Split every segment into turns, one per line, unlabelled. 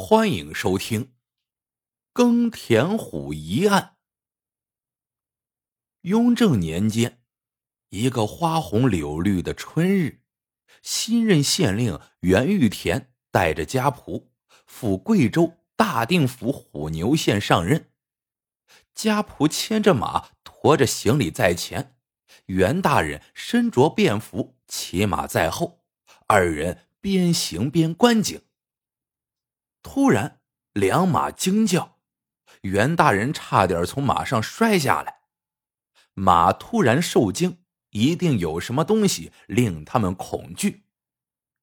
欢迎收听《耕田虎疑案》。雍正年间，一个花红柳绿的春日，新任县令袁玉田带着家仆赴贵州大定府虎牛县上任。家仆牵着马，驮着行李在前，袁大人身着便服，骑马在后，二人边行边观景。突然，两马惊叫，袁大人差点从马上摔下来。马突然受惊，一定有什么东西令他们恐惧。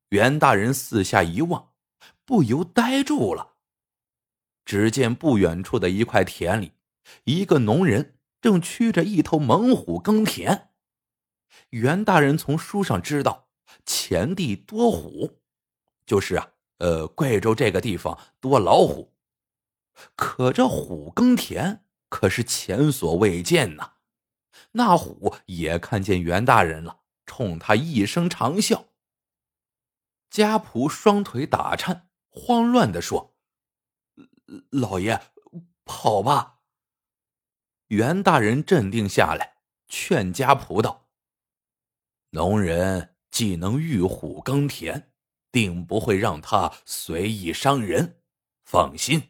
袁大人四下一望，不由呆住了。只见不远处的一块田里，一个农人正驱着一头猛虎耕田。袁大人从书上知道，前地多虎，就是啊。呃，贵州这个地方多老虎，可这虎耕田可是前所未见呐。那虎也看见袁大人了，冲他一声长啸。家仆双腿打颤，慌乱的说：“老爷，跑吧！”袁大人镇定下来，劝家仆道：“农人既能遇虎耕田。”定不会让他随意伤人，放心。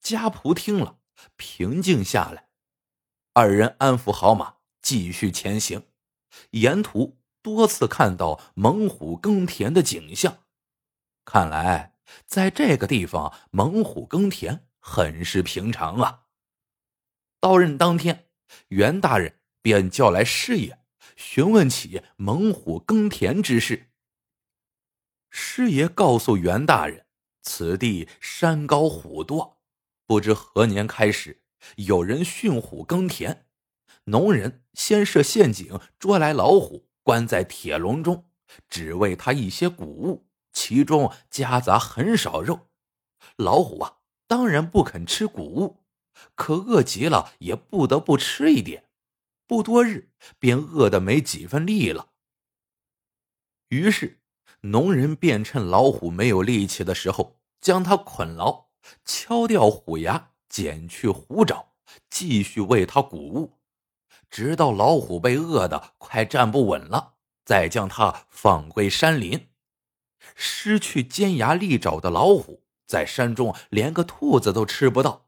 家仆听了，平静下来。二人安抚好马，继续前行。沿途多次看到猛虎耕田的景象，看来在这个地方猛虎耕田很是平常啊。到任当天，袁大人便叫来师爷，询问起猛虎耕田之事。师爷告诉袁大人：“此地山高虎多，不知何年开始有人驯虎耕田。农人先设陷阱捉来老虎，关在铁笼中，只喂他一些谷物，其中夹杂很少肉。老虎啊，当然不肯吃谷物，可饿极了也不得不吃一点。不多日，便饿得没几分力了。于是。”农人便趁老虎没有力气的时候，将它捆牢，敲掉虎牙，剪去虎爪，继续喂它谷物，直到老虎被饿得快站不稳了，再将它放归山林。失去尖牙利爪的老虎，在山中连个兔子都吃不到，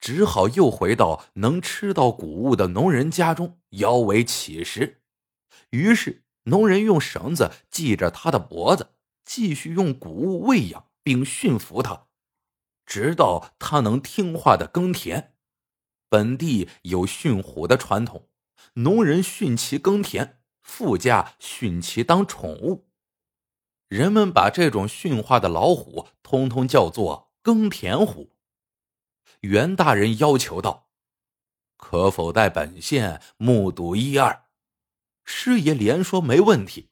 只好又回到能吃到谷物的农人家中，摇尾乞食。于是。农人用绳子系着他的脖子，继续用谷物喂养并驯服他，直到他能听话的耕田。本地有驯虎的传统，农人驯其耕田，富家驯其当宠物。人们把这种驯化的老虎通通叫做耕田虎。袁大人要求道：“可否带本县目睹一二？”师爷连说没问题。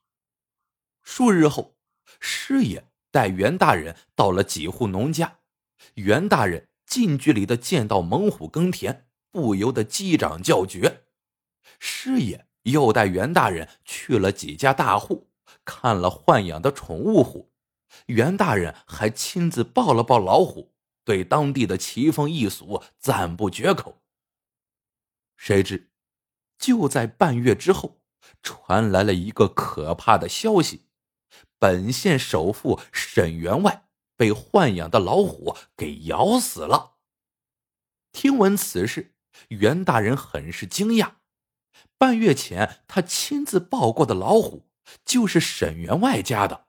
数日后，师爷带袁大人到了几户农家，袁大人近距离的见到猛虎耕田，不由得击掌叫绝。师爷又带袁大人去了几家大户，看了豢养的宠物虎，袁大人还亲自抱了抱老虎，对当地的奇风异俗赞不绝口。谁知，就在半月之后。传来了一个可怕的消息：本县首富沈员外被豢养的老虎给咬死了。听闻此事，袁大人很是惊讶。半月前他亲自抱过的老虎，就是沈员外家的。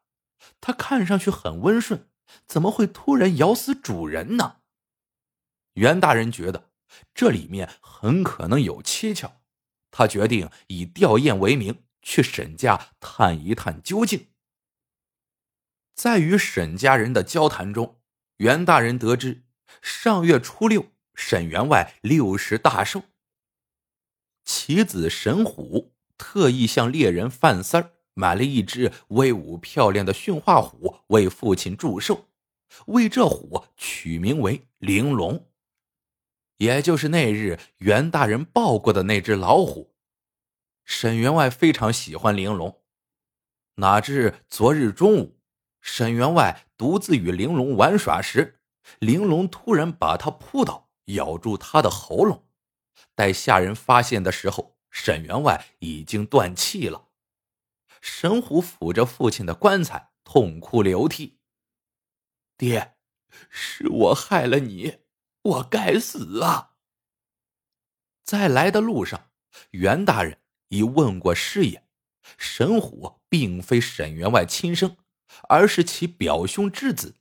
他看上去很温顺，怎么会突然咬死主人呢？袁大人觉得这里面很可能有蹊跷。他决定以吊唁为名去沈家探一探究竟。在与沈家人的交谈中，袁大人得知上月初六沈员外六十大寿，其子沈虎特意向猎人范三儿买了一只威武漂亮的驯化虎为父亲祝寿，为这虎取名为玲珑。也就是那日袁大人抱过的那只老虎，沈员外非常喜欢玲珑。哪知昨日中午，沈员外独自与玲珑玩耍时，玲珑突然把他扑倒，咬住他的喉咙。待下人发现的时候，沈员外已经断气了。沈虎抚着父亲的棺材，痛哭流涕：“爹，是我害了你，我该死啊！”在来的路上，袁大人已问过师爷，沈虎并非沈员外亲生。而是其表兄之子。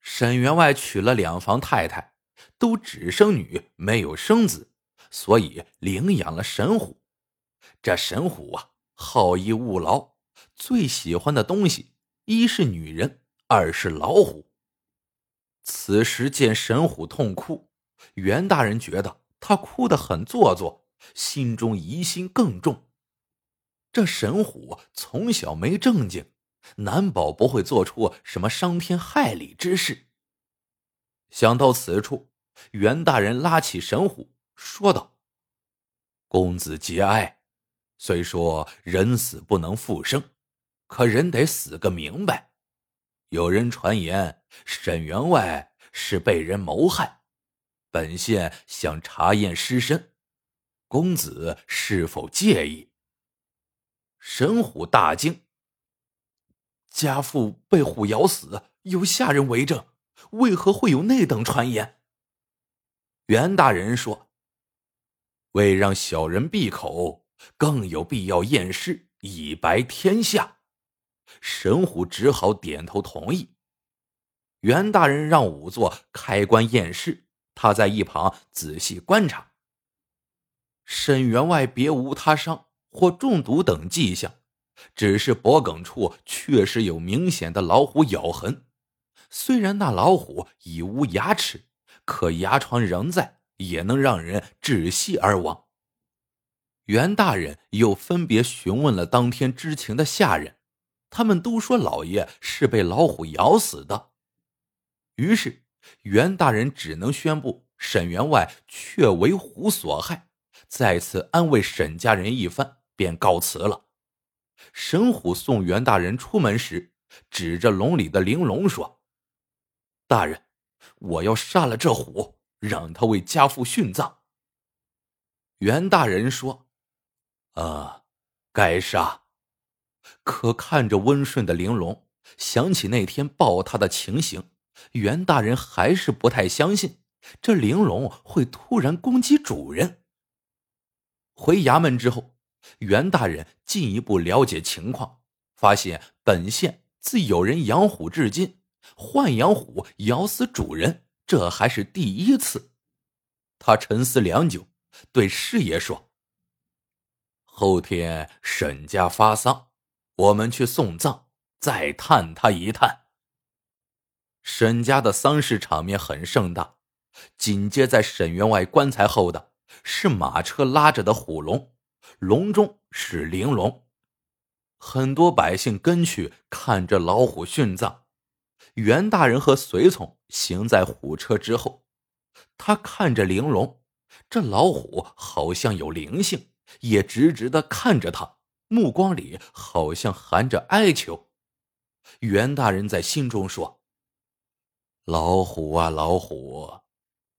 沈员外娶了两房太太，都只生女没有生子，所以领养了沈虎。这沈虎啊，好逸恶劳，最喜欢的东西一是女人，二是老虎。此时见沈虎痛哭，袁大人觉得他哭得很做作，心中疑心更重。这沈虎从小没正经。难保不会做出什么伤天害理之事。想到此处，袁大人拉起沈虎说道：“公子节哀，虽说人死不能复生，可人得死个明白。有人传言沈员外是被人谋害，本县想查验尸身，公子是否介意？”沈虎大惊。家父被虎咬死，有下人为证，为何会有那等传言？袁大人说：“为让小人闭口，更有必要验尸，以白天下。”神虎只好点头同意。袁大人让仵作开棺验尸，他在一旁仔细观察。沈员外别无他伤或中毒等迹象。只是脖颈处确实有明显的老虎咬痕，虽然那老虎已无牙齿，可牙床仍在，也能让人窒息而亡。袁大人又分别询问了当天知情的下人，他们都说老爷是被老虎咬死的。于是袁大人只能宣布沈员外确为虎所害，再次安慰沈家人一番，便告辞了。沈虎送袁大人出门时，指着笼里的玲珑说：“大人，我要杀了这虎，让他为家父殉葬。”袁大人说：“啊，该杀。”可看着温顺的玲珑，想起那天抱他的情形，袁大人还是不太相信这玲珑会突然攻击主人。回衙门之后。袁大人进一步了解情况，发现本县自有人养虎至今，豢养虎咬死主人，这还是第一次。他沉思良久，对师爷说：“后天沈家发丧，我们去送葬，再探他一探。”沈家的丧事场面很盛大，紧接在沈员外棺材后的是马车拉着的虎笼。笼中是玲珑，很多百姓跟去看着老虎殉葬。袁大人和随从行在虎车之后，他看着玲珑，这老虎好像有灵性，也直直的看着他，目光里好像含着哀求。袁大人在心中说：“老虎啊，老虎，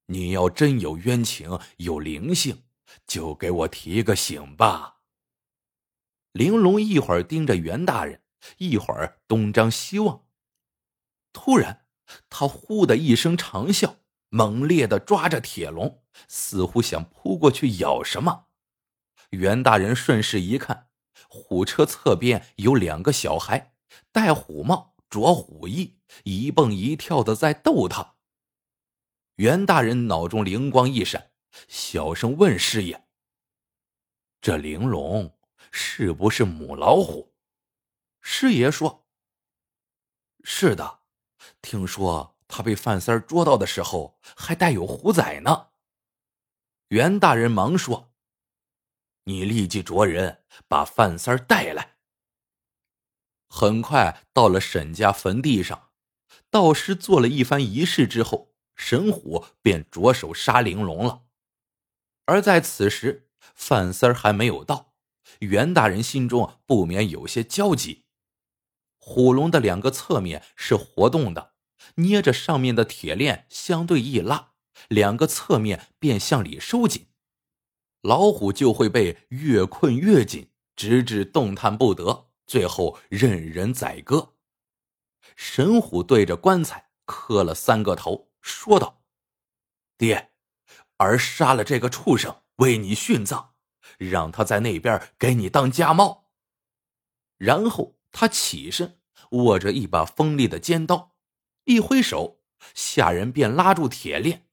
你要真有冤情，有灵性。”就给我提个醒吧。玲珑一会儿盯着袁大人，一会儿东张西望。突然，他呼的一声长啸，猛烈的抓着铁笼，似乎想扑过去咬什么。袁大人顺势一看，虎车侧边有两个小孩，戴虎帽，着虎衣，一蹦一跳的在逗他。袁大人脑中灵光一闪。小声问师爷：“这玲珑是不是母老虎？”师爷说：“是的，听说他被范三捉到的时候还带有虎崽呢。”袁大人忙说：“你立即着人把范三带来。”很快到了沈家坟地上，道士做了一番仪式之后，神虎便着手杀玲珑了。而在此时，范三还没有到，袁大人心中不免有些焦急。虎龙的两个侧面是活动的，捏着上面的铁链相对一拉，两个侧面便向里收紧，老虎就会被越困越紧，直至动弹不得，最后任人宰割。神虎对着棺材磕了三个头，说道：“爹，儿杀了这个畜生，为你殉葬，让他在那边给你当家猫。”然后他起身，握着一把锋利的尖刀，一挥手，下人便拉住铁链。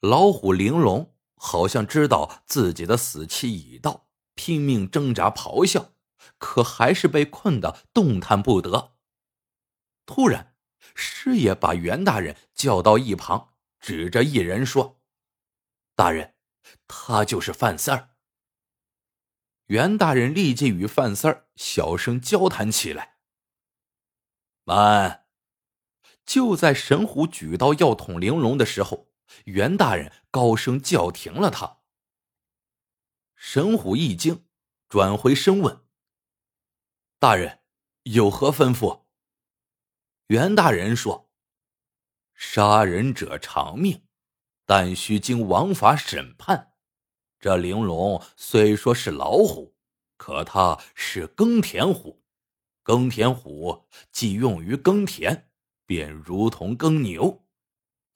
老虎玲珑好像知道自己的死期已到，拼命挣扎咆哮，可还是被困得动弹不得。突然，师爷把袁大人叫到一旁，指着一人说：“大人，他就是范三儿。”袁大人立即与范三儿小声交谈起来。慢！就在神虎举刀要捅玲珑的时候，袁大人高声叫停了他。神虎一惊，转回身问：“大人有何吩咐？”袁大人说：“杀人者偿命，但需经王法审判。这玲珑虽说是老虎，可它是耕田虎。耕田虎既用于耕田，便如同耕牛。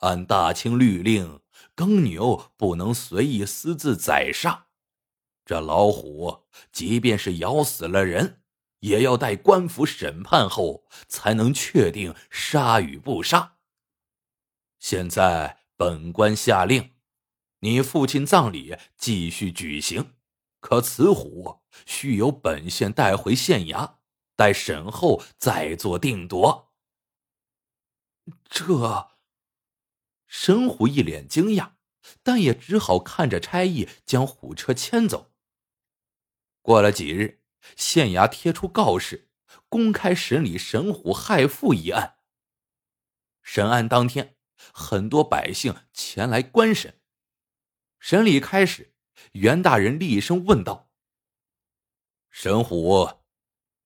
按大清律令，耕牛不能随意私自宰杀。这老虎即便是咬死了人。”也要待官府审判后，才能确定杀与不杀。现在本官下令，你父亲葬礼继续举行，可此虎须由本县带回县衙，待审后再做定夺。这神虎一脸惊讶，但也只好看着差役将虎车牵走。过了几日。县衙贴出告示，公开审理神虎害父一案。审案当天，很多百姓前来观审。审理开始，袁大人厉声问道：“神虎，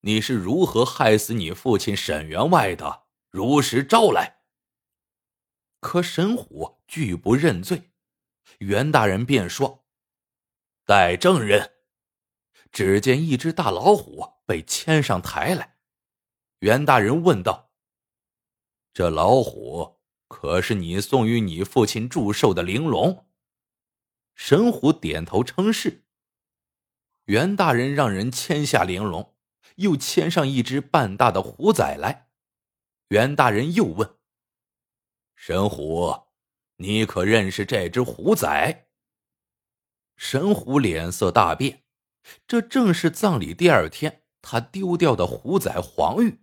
你是如何害死你父亲沈员外的？如实招来。”可神虎拒不认罪。袁大人便说：“带证人。”只见一只大老虎被牵上台来，袁大人问道：“这老虎可是你送与你父亲祝寿的玲珑？”神虎点头称是。袁大人让人牵下玲珑，又牵上一只半大的虎崽来。袁大人又问：“神虎，你可认识这只虎崽？”神虎脸色大变。这正是葬礼第二天他丢掉的虎崽黄玉，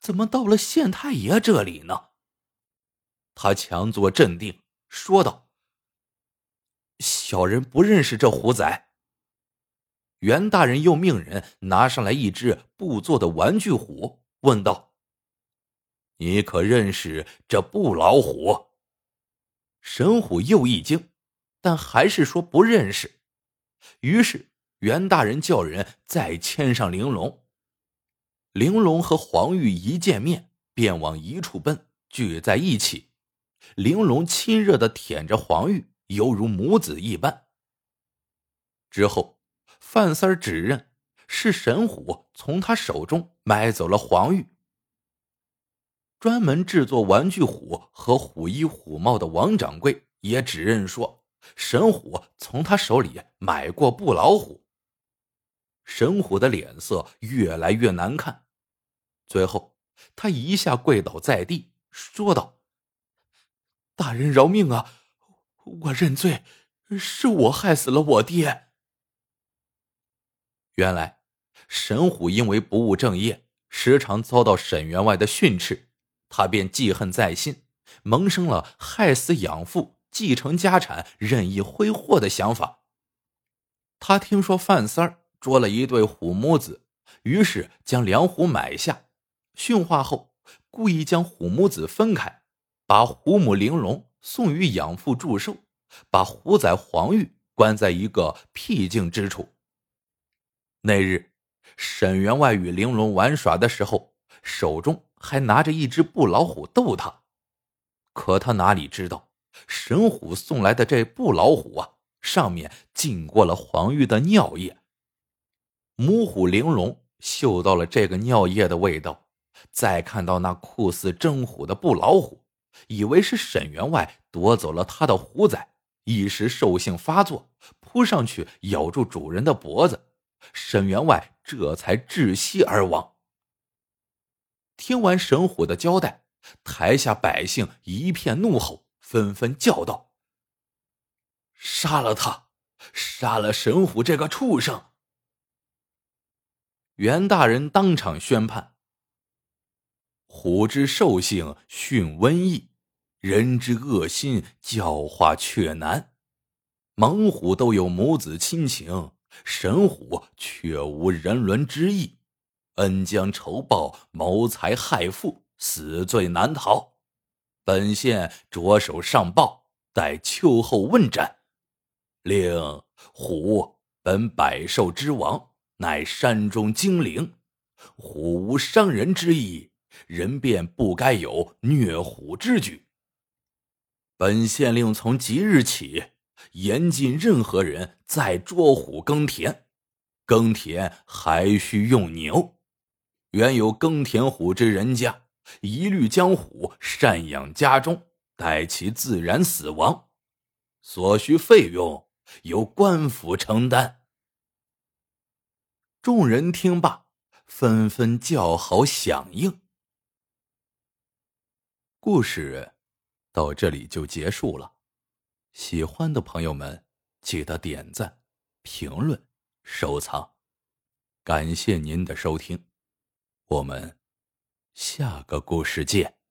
怎么到了县太爷这里呢？他强作镇定，说道：“小人不认识这虎崽。”袁大人又命人拿上来一只布做的玩具虎，问道：“你可认识这布老虎？”神虎又一惊，但还是说不认识。于是。袁大人叫人再牵上玲珑，玲珑和黄玉一见面便往一处奔，聚在一起。玲珑亲热的舔着黄玉，犹如母子一般。之后，范三儿指认是神虎从他手中买走了黄玉。专门制作玩具虎和虎衣虎帽的王掌柜也指认说，神虎从他手里买过布老虎。神虎的脸色越来越难看，最后他一下跪倒在地，说道：“大人饶命啊！我认罪，是我害死了我爹。”原来，神虎因为不务正业，时常遭到沈员外的训斥，他便记恨在心，萌生了害死养父、继承家产、任意挥霍的想法。他听说范三儿。捉了一对虎母子，于是将两虎买下，驯化后，故意将虎母子分开，把虎母玲珑送与养父祝寿，把虎崽黄玉关在一个僻静之处。那日，沈员外与玲珑玩耍的时候，手中还拿着一只布老虎逗他。可他哪里知道，神虎送来的这布老虎啊，上面浸过了黄玉的尿液。母虎玲珑嗅到了这个尿液的味道，再看到那酷似真虎的布老虎，以为是沈员外夺走了他的虎崽，一时兽性发作，扑上去咬住主人的脖子，沈员外这才窒息而亡。听完神虎的交代，台下百姓一片怒吼，纷纷叫道：“杀了他！杀了神虎这个畜生！”袁大人当场宣判：“虎之兽性驯瘟疫，人之恶心教化却难。猛虎都有母子亲情，神虎却无人伦之意，恩将仇报，谋财害富，死罪难逃。本县着手上报，待秋后问斩。令虎本百兽之王。”乃山中精灵，虎无伤人之意，人便不该有虐虎之举。本县令从即日起，严禁任何人再捉虎耕田，耕田还需用牛。原有耕田虎之人家，一律将虎赡养家中，待其自然死亡，所需费用由官府承担。众人听罢，纷纷叫好响应。故事到这里就结束了。喜欢的朋友们，记得点赞、评论、收藏。感谢您的收听，我们下个故事见。